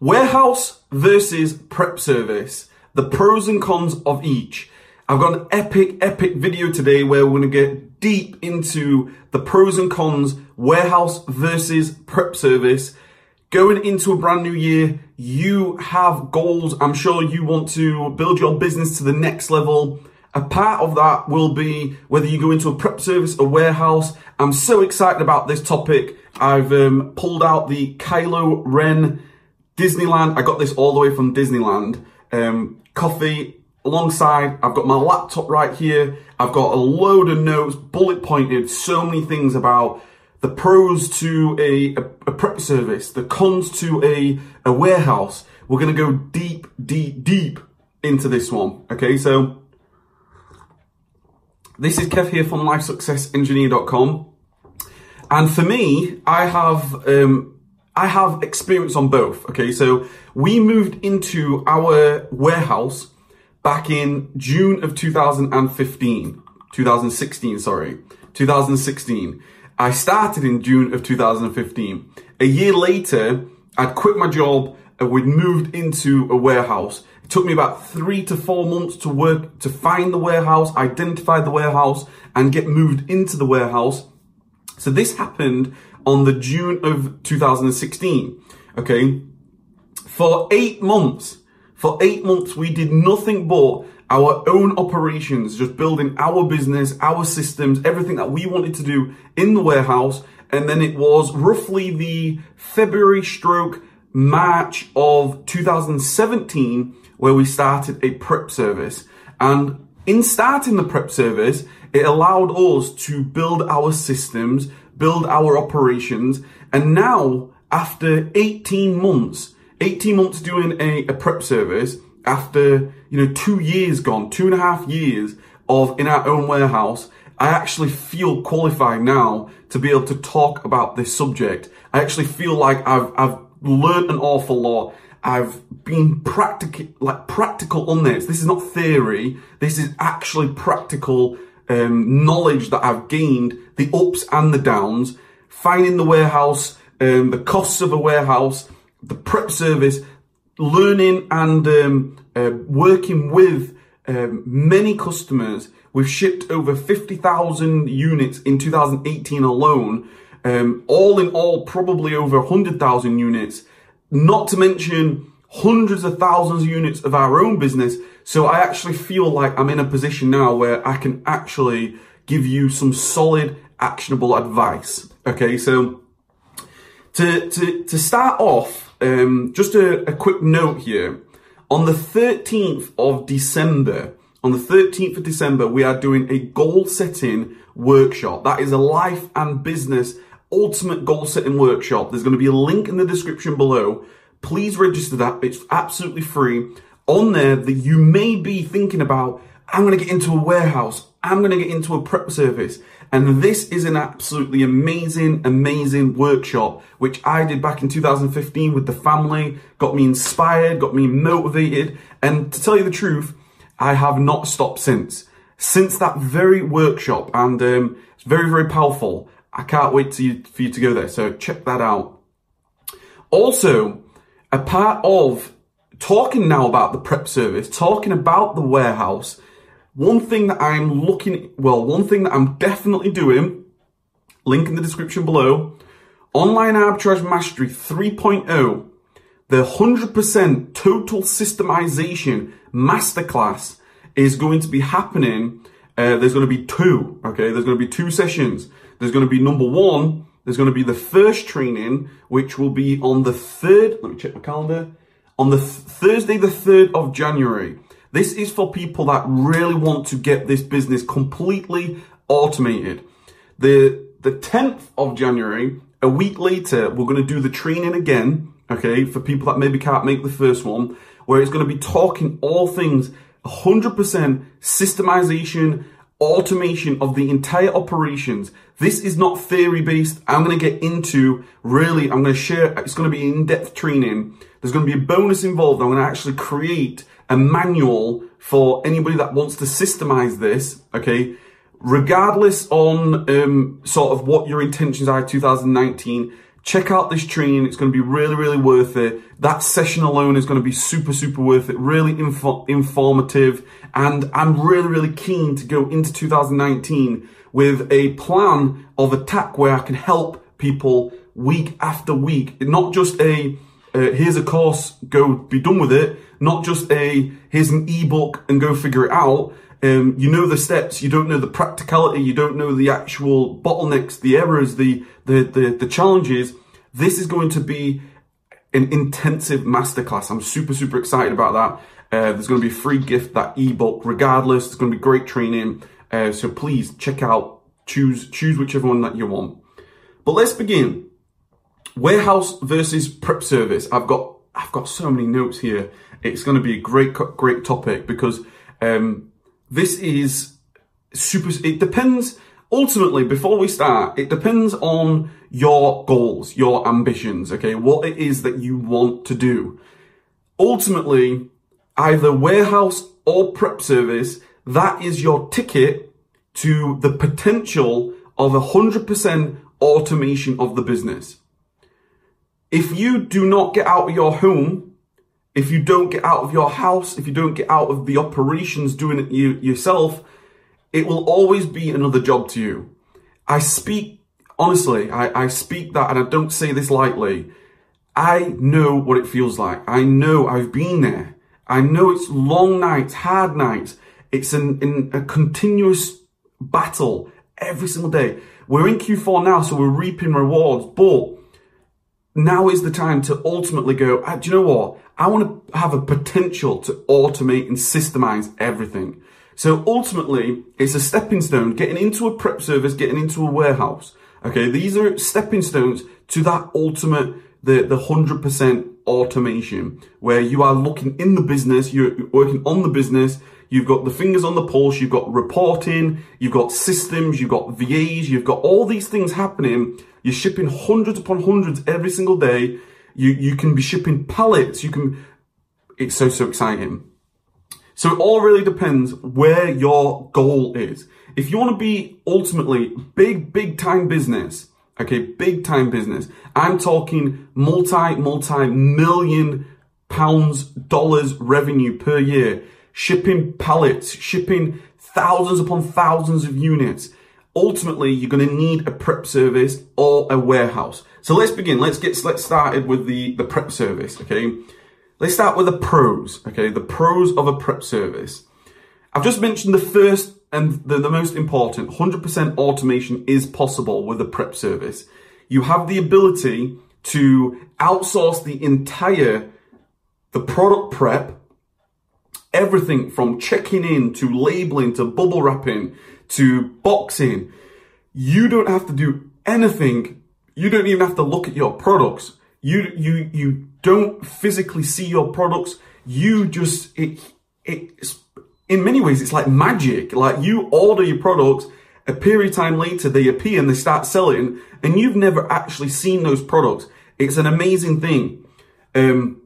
Warehouse versus prep service, the pros and cons of each. I've got an epic, epic video today where we're going to get deep into the pros and cons, warehouse versus prep service. Going into a brand new year, you have goals. I'm sure you want to build your business to the next level. A part of that will be whether you go into a prep service, a warehouse. I'm so excited about this topic. I've um, pulled out the Kylo Ren Disneyland. I got this all the way from Disneyland. Um, coffee alongside. I've got my laptop right here. I've got a load of notes, bullet pointed, so many things about the pros to a, a, a prep service, the cons to a, a warehouse. We're going to go deep, deep, deep into this one. Okay, so this is Kev here from LifeSuccessEngineer.com. And for me, I have um, I have experience on both. Okay, so we moved into our warehouse back in June of 2015, 2016, sorry, 2016. I started in June of 2015. A year later, I'd quit my job and we'd moved into a warehouse. It took me about three to four months to work to find the warehouse, identify the warehouse, and get moved into the warehouse. So this happened on the June of 2016. Okay. For eight months, for eight months, we did nothing but our own operations, just building our business, our systems, everything that we wanted to do in the warehouse. And then it was roughly the February stroke March of 2017 where we started a prep service. And in starting the prep service, it allowed us to build our systems, build our operations. And now, after 18 months, 18 months doing a, a prep service, after, you know, two years gone, two and a half years of in our own warehouse, I actually feel qualified now to be able to talk about this subject. I actually feel like I've, I've learned an awful lot. I've been practical, like practical on this. This is not theory. This is actually practical um, knowledge that I've gained, the ups and the downs, finding the warehouse, um, the costs of a warehouse, the prep service, learning and um, uh, working with um, many customers. We've shipped over 50,000 units in 2018 alone. Um, all in all, probably over 100,000 units. Not to mention hundreds of thousands of units of our own business. So I actually feel like I'm in a position now where I can actually give you some solid, actionable advice. Okay, so to to to start off, um, just a, a quick note here. On the 13th of December, on the 13th of December, we are doing a goal setting workshop. That is a life and business ultimate goal setting workshop. There's going to be a link in the description below please register that. It's absolutely free. On there that you may be thinking about, I'm going to get into a warehouse. I'm going to get into a prep service. And this is an absolutely amazing, amazing workshop, which I did back in 2015 with the family, got me inspired, got me motivated. And to tell you the truth, I have not stopped since. Since that very workshop, and um, it's very, very powerful. I can't wait to you, for you to go there. So check that out. Also, a part of talking now about the prep service, talking about the warehouse, one thing that I'm looking, well, one thing that I'm definitely doing, link in the description below, Online Arbitrage Mastery 3.0, the 100% total systemization masterclass is going to be happening. Uh, there's going to be two, okay? There's going to be two sessions. There's going to be number one, there's going to be the first training, which will be on the 3rd, let me check my calendar, on the th Thursday, the 3rd of January. This is for people that really want to get this business completely automated. The, the 10th of January, a week later, we're going to do the training again, okay, for people that maybe can't make the first one, where it's going to be talking all things 100% systemization, automation of the entire operations. This is not theory based. I'm going to get into really, I'm going to share, it's going to be in-depth training. There's going to be a bonus involved. I'm going to actually create a manual for anybody that wants to systemize this. Okay. Regardless on, um, sort of what your intentions are 2019, check out this training. It's going to be really, really worth it. That session alone is going to be super, super worth it. Really info- informative. And I'm really, really keen to go into 2019 with a plan of attack where I can help people week after week. Not just a, uh, here's a course, go be done with it. Not just a, here's an ebook and go figure it out. Um, you know the steps, you don't know the practicality, you don't know the actual bottlenecks, the errors, the, the, the, the challenges. This is going to be an intensive masterclass. I'm super, super excited about that. Uh, there's going to be a free gift, that ebook, regardless. It's going to be great training. Uh, so please check out, choose, choose whichever one that you want. But let's begin. Warehouse versus prep service. I've got, I've got so many notes here. It's going to be a great, great topic because, um, this is super, it depends, ultimately, before we start, it depends on your goals, your ambitions, okay? What it is that you want to do. Ultimately, either warehouse or prep service, that is your ticket to the potential of 100% automation of the business. If you do not get out of your home, if you don't get out of your house, if you don't get out of the operations doing it you, yourself, it will always be another job to you. I speak, honestly, I, I speak that and I don't say this lightly. I know what it feels like. I know I've been there. I know it's long nights, hard nights. It's an, in a continuous battle every single day. We're in Q4 now, so we're reaping rewards, but now is the time to ultimately go, ah, do you know what? I want to have a potential to automate and systemize everything. So ultimately, it's a stepping stone, getting into a prep service, getting into a warehouse. Okay, these are stepping stones to that ultimate, the, the 100% automation where you are looking in the business, you're working on the business, you've got the fingers on the pulse, you've got reporting, you've got systems, you've got VAs, you've got all these things happening. You're shipping hundreds upon hundreds every single day. You, you can be shipping pallets. You can, it's so, so exciting. So it all really depends where your goal is. If you want to be ultimately big, big time business, okay, big time business, I'm talking multi, multi million pounds, dollars revenue per year, shipping pallets, shipping thousands upon thousands of units. Ultimately, you're going to need a prep service or a warehouse. So let's begin. Let's get let's started with the the prep service. Okay, Let's start with the pros, okay? The pros of a prep service. I've just mentioned the first and the, the most important, 100% automation is possible with a prep service. You have the ability to outsource the entire, the product prep, everything from checking in to labeling to bubble wrapping to boxing. You don't have to do anything. You don't even have to look at your products. You, you, you don't physically see your products. You just, it, it's, in many ways, it's like magic. Like you order your products, a period of time later, they appear and they start selling and you've never actually seen those products. It's an amazing thing. Um,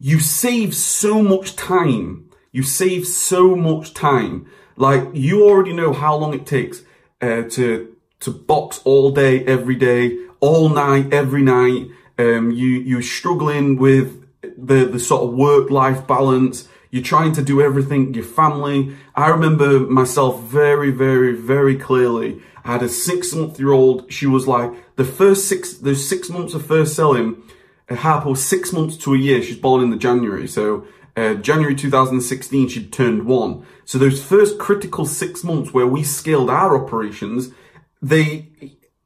you save so much time. You save so much time. Like you already know how long it takes uh, to to box all day, every day, all night, every night. Um, you, you're struggling with the, the sort of work life balance. You're trying to do everything, your family. I remember myself very, very, very clearly. I had a six month year old. She was like the first six, the six months of first selling, Harper six months to a year. She's born in the January. So, uh, January 2016, she turned one. So those first critical six months where we scaled our operations, they,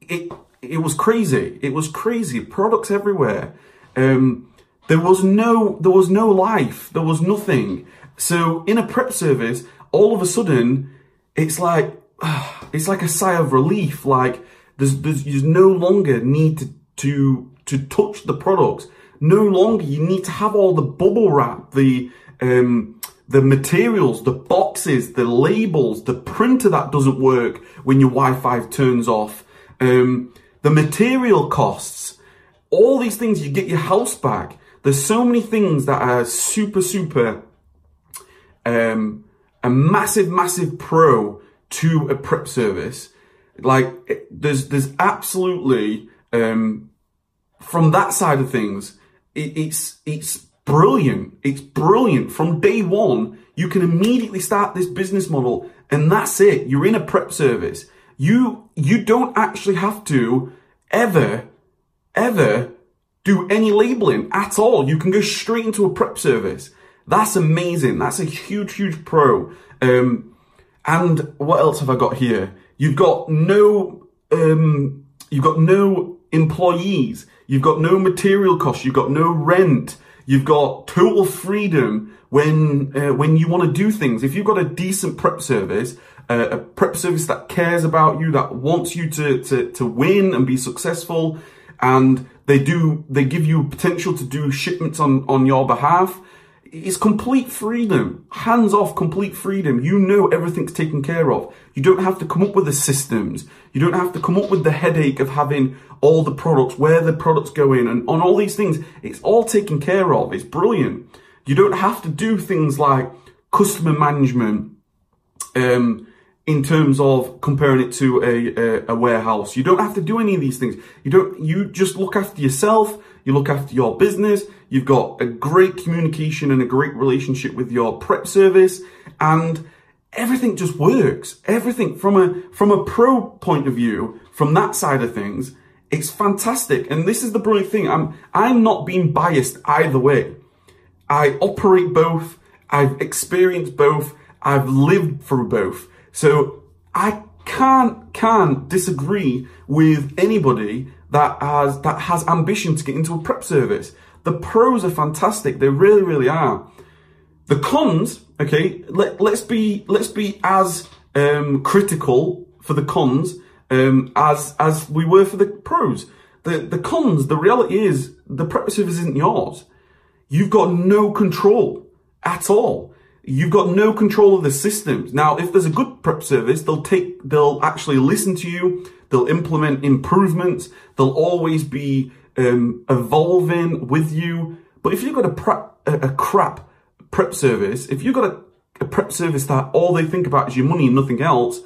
it, it was crazy. It was crazy. Products everywhere. Um, there was no, there was no life. There was nothing. So in a prep service, all of a sudden, it's like, it's like a sigh of relief. Like there's, there's, there's no longer need to, to, to touch the products. No longer you need to have all the bubble wrap, the, um, the materials, the boxes, the labels, the printer that doesn't work when your Wi-Fi turns off. Um, the material costs, all these things, you get your house back. There's so many things that are super, super, um, a massive, massive pro to a prep service. Like there's, there's absolutely um, from that side of things, it, it's it's brilliant. It's brilliant. From day one, you can immediately start this business model, and that's it. You're in a prep service. You you don't actually have to ever ever do any labeling at all. You can go straight into a prep service. That's amazing. That's a huge, huge pro. Um, and what else have I got here? You've got no, um, you've got no employees. You've got no material costs. You've got no rent. You've got total freedom when uh, when you want to do things. If you've got a decent prep service, uh, a prep service that cares about you, that wants you to to to win and be successful, and they do they give you potential to do shipments on on your behalf it's complete freedom, hands off complete freedom. You know everything's taken care of. You don't have to come up with the systems. You don't have to come up with the headache of having all the products, where the products go in and on all these things. It's all taken care of. It's brilliant. You don't have to do things like customer management, um, in terms of comparing it to a, a, a warehouse. You don't have to do any of these things. You don't, you just look after yourself you look after your business, you've got a great communication and a great relationship with your prep service, and everything just works. Everything from a, from a pro point of view, from that side of things, it's fantastic. And this is the brilliant thing. I'm, I'm not being biased either way. I operate both. I've experienced both. I've lived through both. So I can't, can't disagree with anybody that has that has ambition to get into a prep service. The pros are fantastic. They really, really are. The cons, okay, let, let's be let's be as um, critical for the cons um, as as we were for the pros. The the cons, the reality is the prep service isn't yours. You've got no control at all. You've got no control of the systems. Now, if there's a good prep service, they'll take, they'll actually listen to you. They'll implement improvements. They'll always be um, evolving with you. But if you've got a a, crap prep service, if you've got a, a prep service that all they think about is your money and nothing else,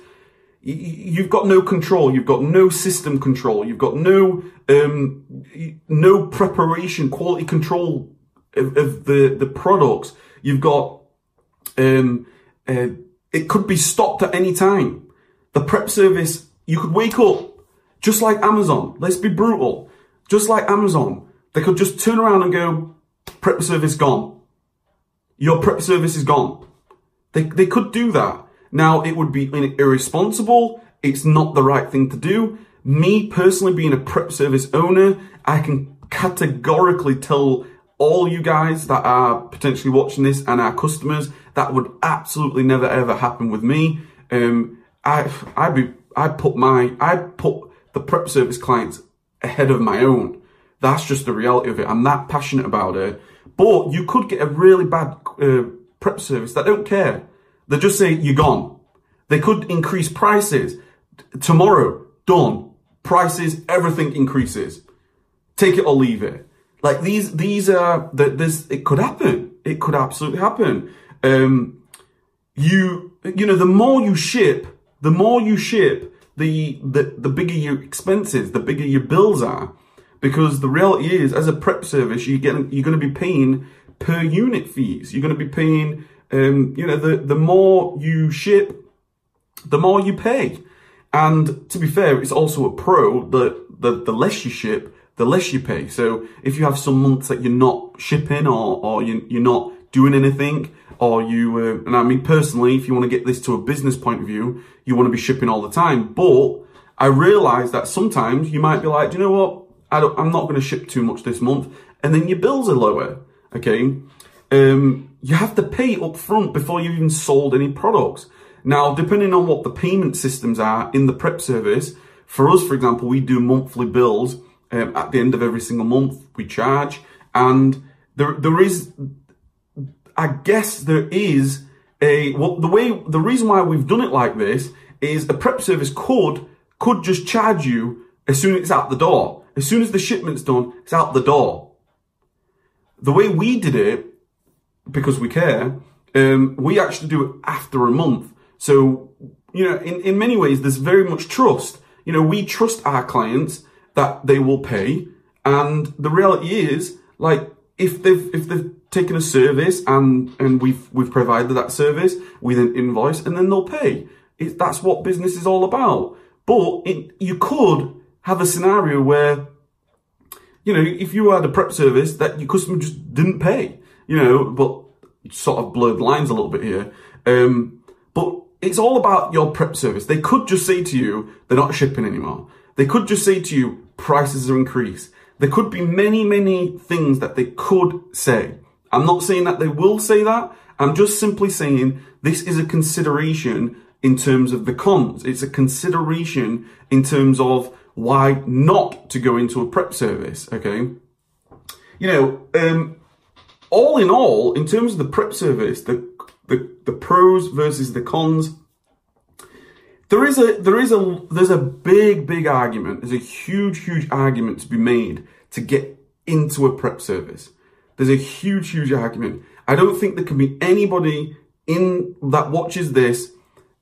you've got no control. You've got no system control. You've got no um, no preparation, quality control of, of, the the products. You've got um, uh, it could be stopped at any time. The prep service you could wake up just like Amazon. Let's be brutal. Just like Amazon. They could just turn around and go, prep service gone. Your prep service is gone. They, they could do that. Now, it would be irresponsible. It's not the right thing to do. Me personally being a prep service owner, I can categorically tell all you guys that are potentially watching this and our customers that would absolutely never ever happen with me. Um, I, I'd be I put my, I put the prep service clients ahead of my own. That's just the reality of it. I'm that passionate about it. But you could get a really bad uh, prep service that don't care. They just say, you're gone. They could increase prices. Tomorrow, done. Prices, everything increases. Take it or leave it. Like these, these are, this, it could happen. It could absolutely happen. Um, you, you know, the more you ship, the more you ship, the, the, the bigger your expenses, the bigger your bills are. Because the reality is, as a prep service, you get, you're going to be paying per unit fees. You're going to be paying, um, you know, the, the more you ship, the more you pay. And to be fair, it's also a pro that the, the less you ship, the less you pay. So if you have some months that you're not shipping or, or you, you're not doing anything, or you, uh, and I mean personally, if you want to get this to a business point of view, you want to be shipping all the time. But I realize that sometimes you might be like, do you know what? I don't, I'm not going to ship too much this month. And then your bills are lower. Okay. Um, you have to pay up front before you've even sold any products. Now, depending on what the payment systems are in the prep service, for us, for example, we do monthly bills um, at the end of every single month. We charge, and there there is I guess there is a well the way the reason why we've done it like this is a prep service could could just charge you as soon as it's out the door. As soon as the shipment's done, it's out the door. The way we did it, because we care, um, we actually do it after a month. So, you know, in, in many ways, there's very much trust. You know, we trust our clients that they will pay. And the reality is, like, if they've if they've taken a service and and we've we've provided that service, with an invoice and then they'll pay. It, that's what business is all about. But it, you could have a scenario where, you know, if you had a prep service that your customer just didn't pay, you know, but sort of blurred lines a little bit here. Um, but it's all about your prep service. They could just say to you, they're not shipping anymore. They could just say to you, prices are increased. There could be many, many things that they could say. I'm not saying that they will say that. I'm just simply saying this is a consideration in terms of the cons. It's a consideration in terms of why not to go into a prep service. Okay. You know, um, all in all, in terms of the prep service, the, the, the pros versus the cons, there is a there is a there's a big big argument. There's a huge huge argument to be made to get into a prep service. There's a huge huge argument. I don't think there can be anybody in that watches this,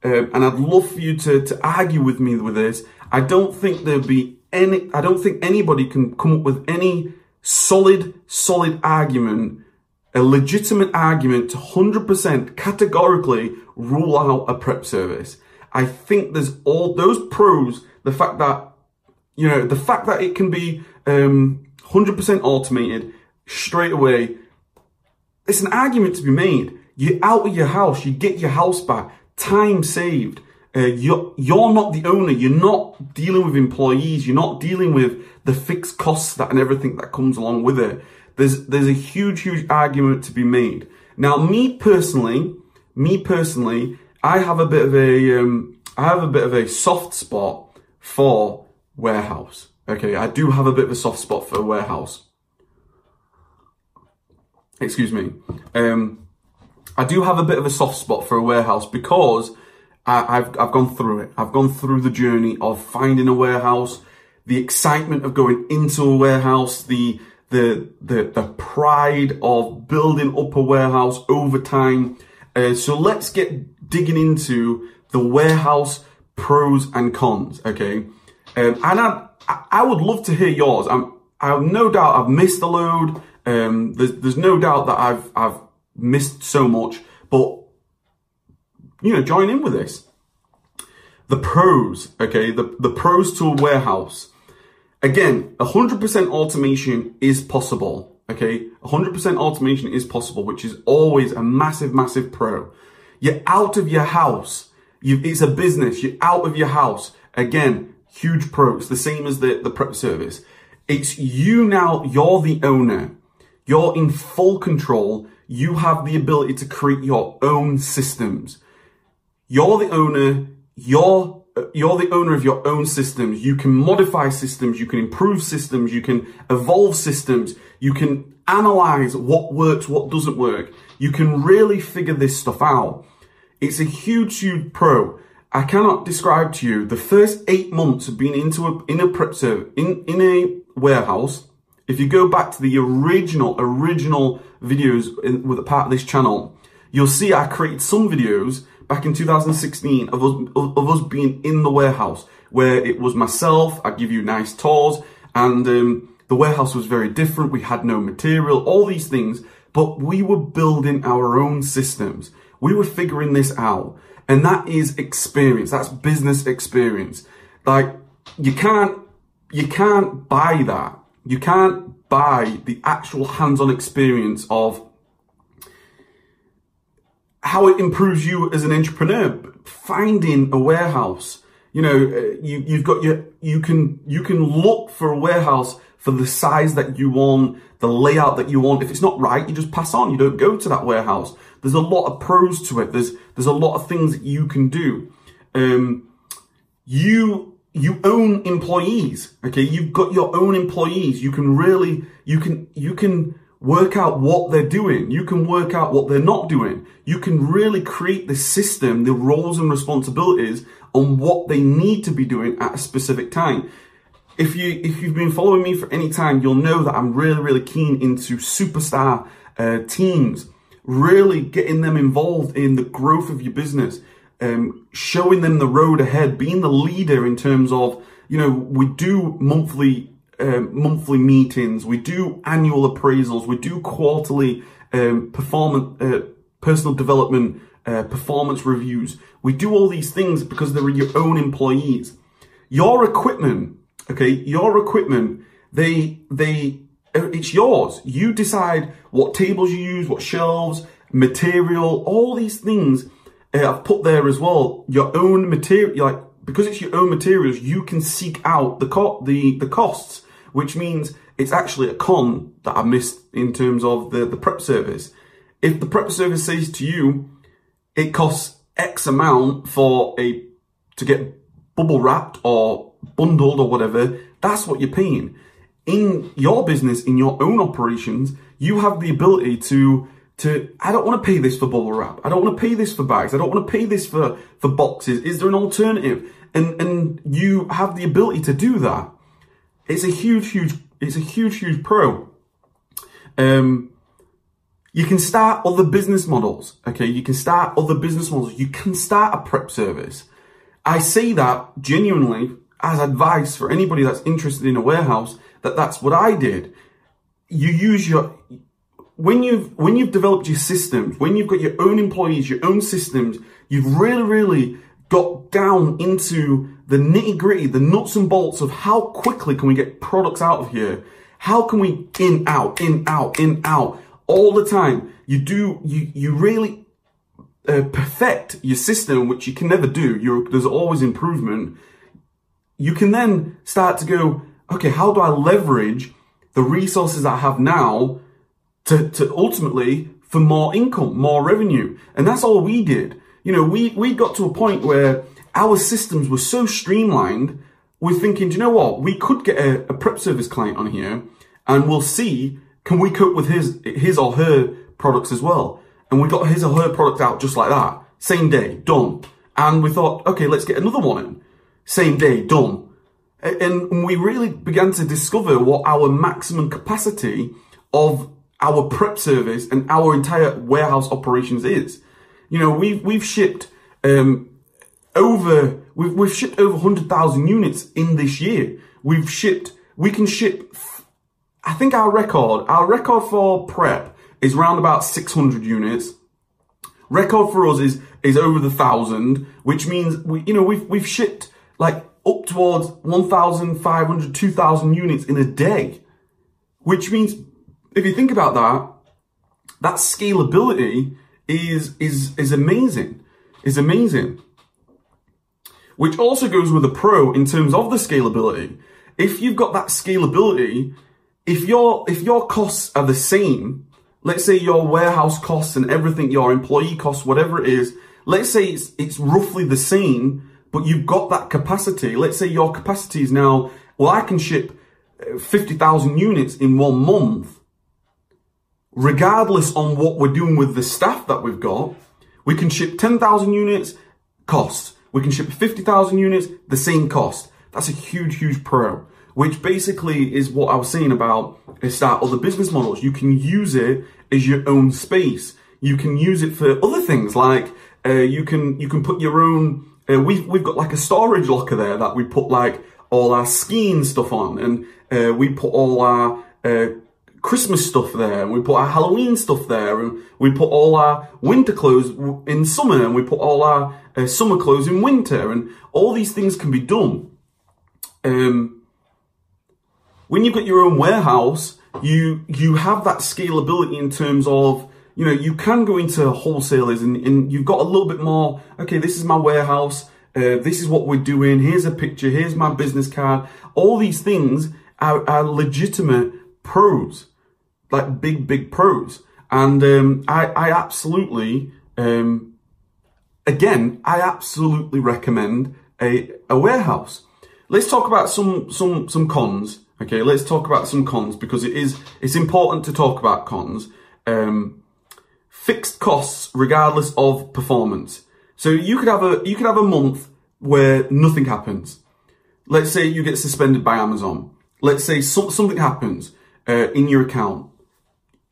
um, and I'd love for you to to argue with me with this. I don't think there'd be any. I don't think anybody can come up with any solid solid argument, a legitimate argument to hundred percent categorically rule out a prep service. I think there's all those pros, the fact that, you know, the fact that it can be um, 100% automated straight away, it's an argument to be made. You're out of your house, you get your house back, time saved. Uh, you're, you're not the owner. You're not dealing with employees. You're not dealing with the fixed costs that and everything that comes along with it. There's, there's a huge, huge argument to be made. Now, me personally, me personally, I have a bit of a, um, I have a bit of a soft spot for warehouse. Okay, I do have a bit of a soft spot for a warehouse. Excuse me. Um, I do have a bit of a soft spot for a warehouse because I, have I've gone through it. I've gone through the journey of finding a warehouse, the excitement of going into a warehouse, the the the the pride of building up a warehouse over time. Uh, so let's get digging into the warehouse pros and cons. Okay, um, and I, I would love to hear yours. I'm, I have no doubt I've missed a load. Um, there's, there's no doubt that I've, I've missed so much, but you know, join in with this. The pros, okay, the, the pros to a warehouse. Again, 100% automation is possible, okay? 100% automation is possible, which is always a massive, massive pro. You're out of your house. You, it's a business. You're out of your house. Again, huge pro. It's the same as the, the prep service. It's you now. You're the owner. You're in full control. You have the ability to create your own systems. You're the owner. You're you're the owner of your own systems. You can modify systems. You can improve systems. You can evolve systems. You can analyze what works, what doesn't work. You can really figure this stuff out. It's a huge, huge pro. I cannot describe to you the first eight months of being into a, in a prep server, in, in a warehouse. If you go back to the original, original videos in, with a part of this channel, you'll see I created some videos back in 2016 of us, of, of us being in the warehouse where it was myself. I give you nice tours and, um, the warehouse was very different. We had no material, all these things, but we were building our own systems. We were figuring this out. And that is experience. That's business experience. Like you can't, you can't buy that. You can't buy the actual hands-on experience of how it improves you as an entrepreneur. Finding a warehouse, you know, uh, you, you've got your, you can, you can look for a warehouse for the size that you want, the layout that you want. If it's not right, you just pass on. You don't go to that warehouse. There's a lot of pros to it. There's there's a lot of things that you can do. Um, you you own employees. Okay, you've got your own employees. You can really you can you can work out what they're doing. You can work out what they're not doing. You can really create the system, the roles and responsibilities on what they need to be doing at a specific time. If you if you've been following me for any time, you'll know that I'm really really keen into superstar uh, teams really getting them involved in the growth of your business, um, showing them the road ahead, being the leader in terms of you know, we do monthly um, monthly meetings, we do annual appraisals, we do quarterly um, performance, uh, personal development, uh, performance reviews. We do all these things because they're your own employees. Your equipment, okay, your equipment, they, they, uh, it's yours. You decide what tables you use, what shelves, material, all these things I've put there as well. Your own material, like, because it's your own materials, you can seek out the co- the, the costs which means it's actually a con that I missed in terms of the, the prep service. If the prep service says to you, it costs X amount for a, to get bubble wrapped or bundled or whatever, that's what you're paying. In your business, in your own operations, you have the ability to to I don't want to pay this for bubble wrap. I don't want to pay this for bags. I don't want to pay this for for boxes. Is there an alternative? And and you have the ability to do that. It's a huge, huge, it's a huge, huge pro. Um, you can start other business models. Okay. You can start other business models. You can start a prep service. I say that genuinely as advice for anybody that's interested in a warehouse that that's what I did. You use your, when you've, when you've developed your systems, when you've got your own employees, your own systems, you've really, really got down into the nitty gritty, the nuts and bolts of how quickly can we get products out of here? How can we in, out, in, out, in, out all the time? You do, you, you really uh, perfect your system, which you can never do. You're, there's always improvement. You can then start to go, okay, how do I leverage the resources I have now to, to ultimately for more income, more revenue? And that's all we did. You know, we, we got to a point where our systems were so streamlined, we're thinking, do you know what? We could get a, a prep service client on here and we'll see, can we cope with his, his or her products as well? And we got his or her product out just like that. Same day, done. And we thought, okay, let's get another one in. Same day, done. And we really began to discover what our maximum capacity of our prep service and our entire warehouse operations is. You know, we've, we've shipped, um, over, we've, we've shipped over 100,000 units in this year. We've shipped, we can ship, I think our record, our record for prep is around about 600 units. Record for us is, is over the thousand, which means we, you know, we've, we've shipped like up towards 1,500, 2,000 units in a day, which means if you think about that, that scalability is, is, is amazing, is amazing which also goes with a pro in terms of the scalability. If you've got that scalability, if your, if your costs are the same, let's say your warehouse costs and everything, your employee costs, whatever it is, let's say it's, it's roughly the same, but you've got that capacity. Let's say your capacity is now, well, I can ship uh, 50,000 units in one month. Regardless on what we're doing with the staff that we've got, we can ship 10,000 units costs. We can ship 50,000 units, the same cost. That's a huge, huge pro, which basically is what I was saying about is that other business models. You can use it as your own space. You can use it for other things like uh, you can you can put your own. Uh, we've we've got like a storage locker there that we put like all our skiing stuff on, and uh, we put all our uh, Christmas stuff there, and we put our Halloween stuff there, and we put all our winter clothes in summer, and we put all our uh, summer clothes in winter, and all these things can be done. Um, when you've got your own warehouse, you you have that scalability in terms of you know you can go into wholesalers and, and you've got a little bit more. Okay, this is my warehouse. Uh, this is what we're doing. Here's a picture. Here's my business card. All these things are, are legitimate pros like big, big pros. And um, I, I absolutely, um, again, I absolutely recommend a, a warehouse. Let's talk about some, some, some cons. Okay, let's talk about some cons because it is, it's important to talk about cons. Um, fixed costs regardless of performance. So you could have a, you could have a month where nothing happens. Let's say you get suspended by Amazon. Let's say so, something happens uh, in your account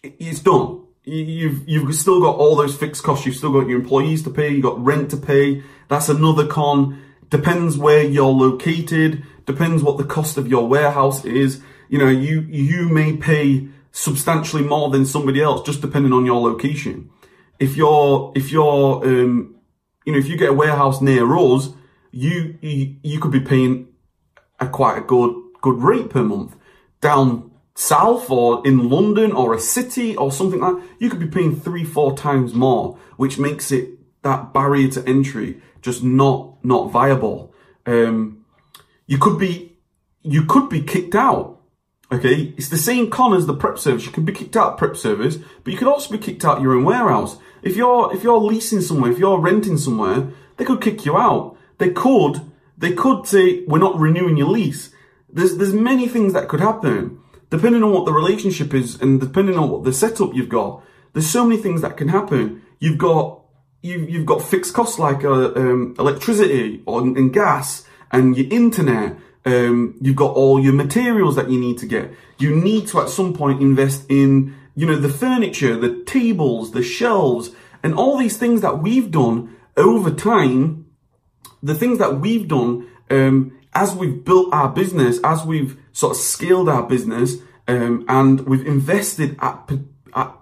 it's done. You've you've still got all those fixed costs. You've still got your employees to pay. You've got rent to pay. That's another con. Depends where you're located. depends what the cost of your warehouse is. You know, you, you may pay substantially more than somebody else just depending on your location. If you're, if you're, um, you know, if you get a warehouse near us, you, you, you could be paying a quite a good, good rate per month. Down south or in London or a city or something like that, you could be paying three, four times more, which makes it that barrier to entry just not, not viable. Um, you could be, you could be kicked out. Okay. It's the same con as the prep service. You could be kicked out prep service, but you could also be kicked out your own warehouse. If you're, if you're leasing somewhere, if you're renting somewhere, they could kick you out. They could, they could say, we're not renewing your lease. There's, there's many things that could happen depending on what the relationship is and depending on what the setup you've got. There's so many things that can happen. You've got, you've, you've got fixed costs like, uh, um, electricity or, and gas and your internet. Um, you've got all your materials that you need to get. You need to at some point invest in, you know, the furniture, the tables, the shelves, and all these things that we've done over time. The things that we've done, um, as we've built our business, as we've sort of scaled our business, um, and we've invested at, at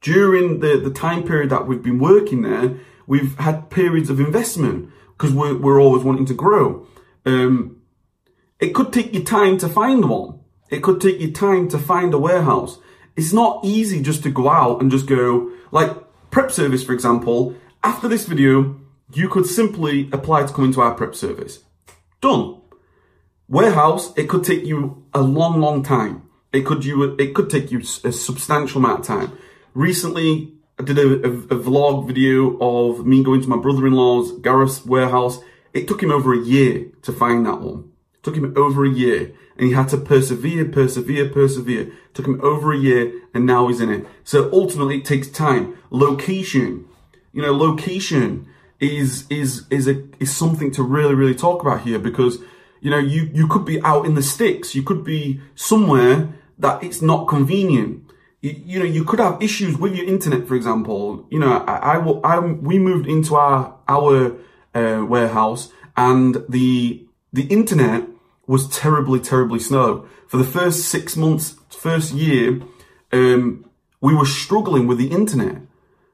during the, the time period that we've been working there, we've had periods of investment because we're, we're always wanting to grow. Um, it could take you time to find one. It could take you time to find a warehouse. It's not easy just to go out and just go, like prep service, for example, after this video, you could simply apply to come into our prep service. Done. Warehouse, it could take you a long, long time. It could you, it could take you a substantial amount of time. Recently, I did a, a, a vlog video of me going to my brother-in-law's Gareth's warehouse. It took him over a year to find that one. It took him over a year and he had to persevere, persevere, persevere. It took him over a year and now he's in it. So ultimately it takes time. Location, you know, location is, is, is a, is something to really, really talk about here because you know, you, you could be out in the sticks. You could be somewhere that it's not convenient. You, you know, you could have issues with your internet, for example. You know, I, I, I we moved into our, our, uh, warehouse and the, the internet was terribly, terribly slow. For the first six months, first year, um, we were struggling with the internet.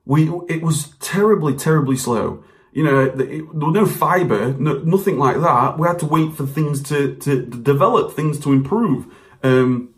We, it was terribly, terribly slow you know, there was no fiber, no, nothing like that. We had to wait for things to, to, develop, things to improve. Um,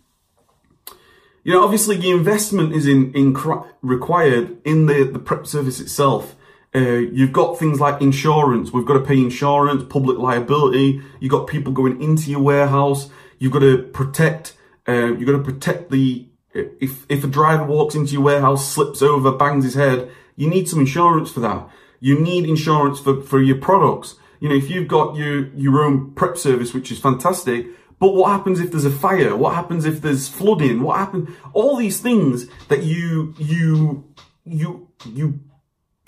you know, obviously the investment is in, in required in the, the prep service itself. Uh, you've got things like insurance. We've got to pay insurance, public liability. You've got people going into your warehouse. You've got to protect, uh, you've got to protect the, if, if a driver walks into your warehouse, slips over, bangs his head, you need some insurance for that. You need insurance for, for your products. You know, if you've got your, your own prep service, which is fantastic, but what happens if there's a fire? What happens if there's flooding? What happens? All these things that you, you, you, you,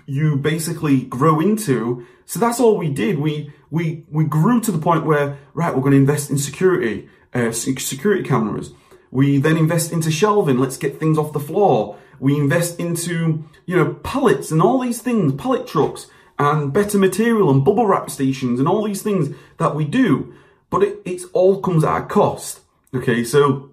you basically grow into. So that's all we did. We, we, we grew to the point where, right, we're going to invest in security, uh, security cameras. We then invest into shelving. Let's get things off the floor. We invest into, you know, pallets and all these things, pallet trucks and better material and bubble wrap stations and all these things that we do. But it it's all comes at a cost. Okay, so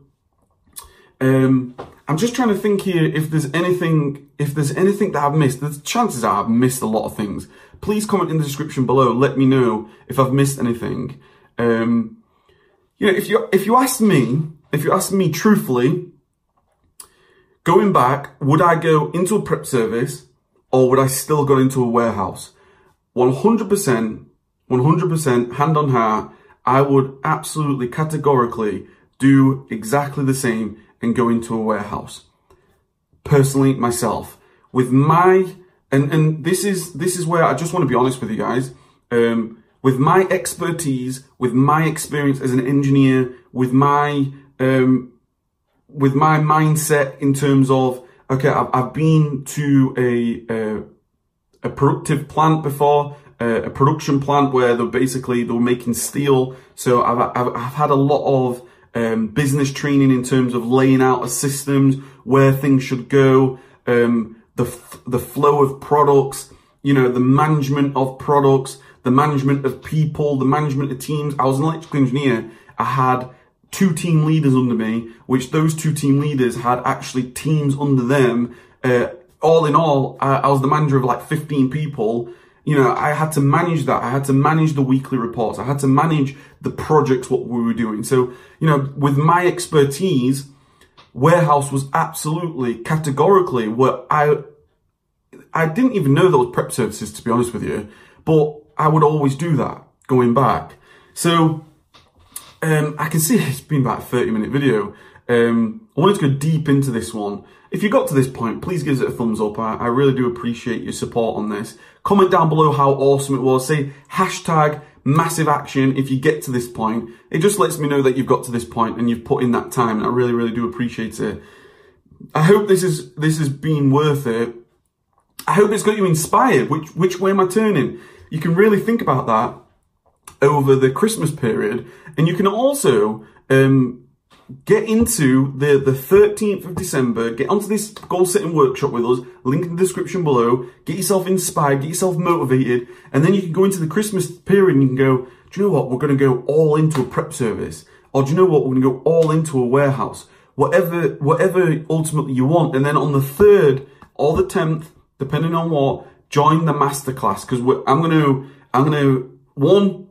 um, I'm just trying to think here if there's anything, if there's anything that I've missed. The chances are I've missed a lot of things. Please comment in the description below. Let me know if I've missed anything. Um, you know, if you if you ask me, if you ask me truthfully, Going back, would I go into a prep service or would I still go into a warehouse? 100%, 100% hand on heart, I would absolutely categorically do exactly the same and go into a warehouse. Personally, myself, with my, and, and this is, this is where I just want to be honest with you guys. Um, with my expertise, with my experience as an engineer, with my, um, with my mindset in terms of, okay, I've, I've been to a, a, a productive plant before, uh, a production plant where they're basically, they were making steel. So I've, I've, I've had a lot of, um, business training in terms of laying out a systems, where things should go, um, the, the flow of products, you know, the management of products, the management of people, the management of teams. I was an electrical engineer. I had two team leaders under me, which those two team leaders had actually teams under them. Uh, all in all, I, I was the manager of like 15 people. You know, I had to manage that. I had to manage the weekly reports. I had to manage the projects, what we were doing. So, you know, with my expertise, warehouse was absolutely categorically what I, I didn't even know there was prep services, to be honest with you, but I would always do that going back. So, um, I can see it's been about a 30 minute video. Um, I wanted to go deep into this one. If you got to this point, please give it a thumbs up. I, I really do appreciate your support on this. Comment down below how awesome it was. Say hashtag massive action if you get to this point. It just lets me know that you've got to this point and you've put in that time. And I really, really do appreciate it. I hope this is this has been worth it. I hope it's got you inspired. Which which way am I turning? You can really think about that over the Christmas period, and you can also um, get into the, the 13th of December, get onto this goal setting workshop with us, link in the description below, get yourself inspired, get yourself motivated, and then you can go into the Christmas period and you can go, do you know what, we're going to go all into a prep service, or do you know what, we're going to go all into a warehouse, whatever, whatever ultimately you want, and then on the 3rd or the 10th, depending on what, join the masterclass, because I'm going to, I'm going to, one,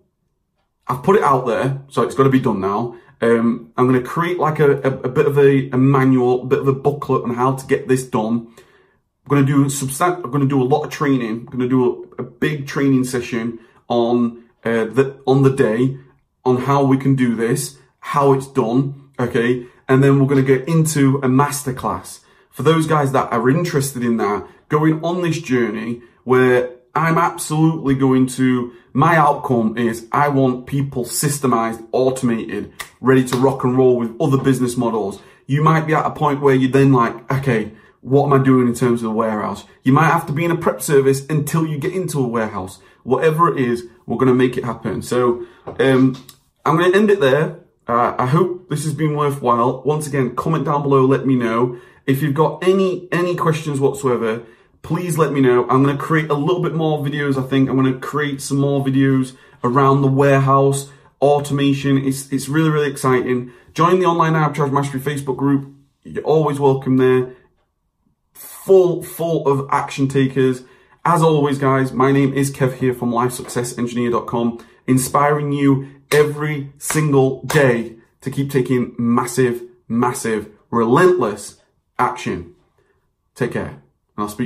I've put it out there, so it's got to be done now. Um, I'm going to create like a, a, a bit of a, a, manual, a bit of a booklet on how to get this done. I'm going to do substan- I'm going to do a lot of training. I'm going to do a, big training session on uh, the on the day on how we can do this, how it's done. Okay, and then we're going to get into a masterclass for those guys that are interested in that, going on this journey where I'm absolutely going to, my outcome is I want people systemized, automated, ready to rock and roll with other business models. You might be at a point where you're then like, okay, what am I doing in terms of the warehouse? You might have to be in a prep service until you get into a warehouse. Whatever it is, we're going to make it happen. So, um, I'm going to end it there. Uh, I hope this has been worthwhile. Once again, comment down below, let me know. If you've got any, any questions whatsoever, please let me know. I'm going to create a little bit more videos, I think. I'm going to create some more videos around the warehouse, automation. It's, it's really, really exciting. Join the Online Arbitrage Mastery Facebook group. You're always welcome there. Full, full of action takers. As always, guys, my name is Kev here from LifeSuccessEngineer.com, inspiring you every single day to keep taking massive, massive, relentless action. Take care, and I'll speak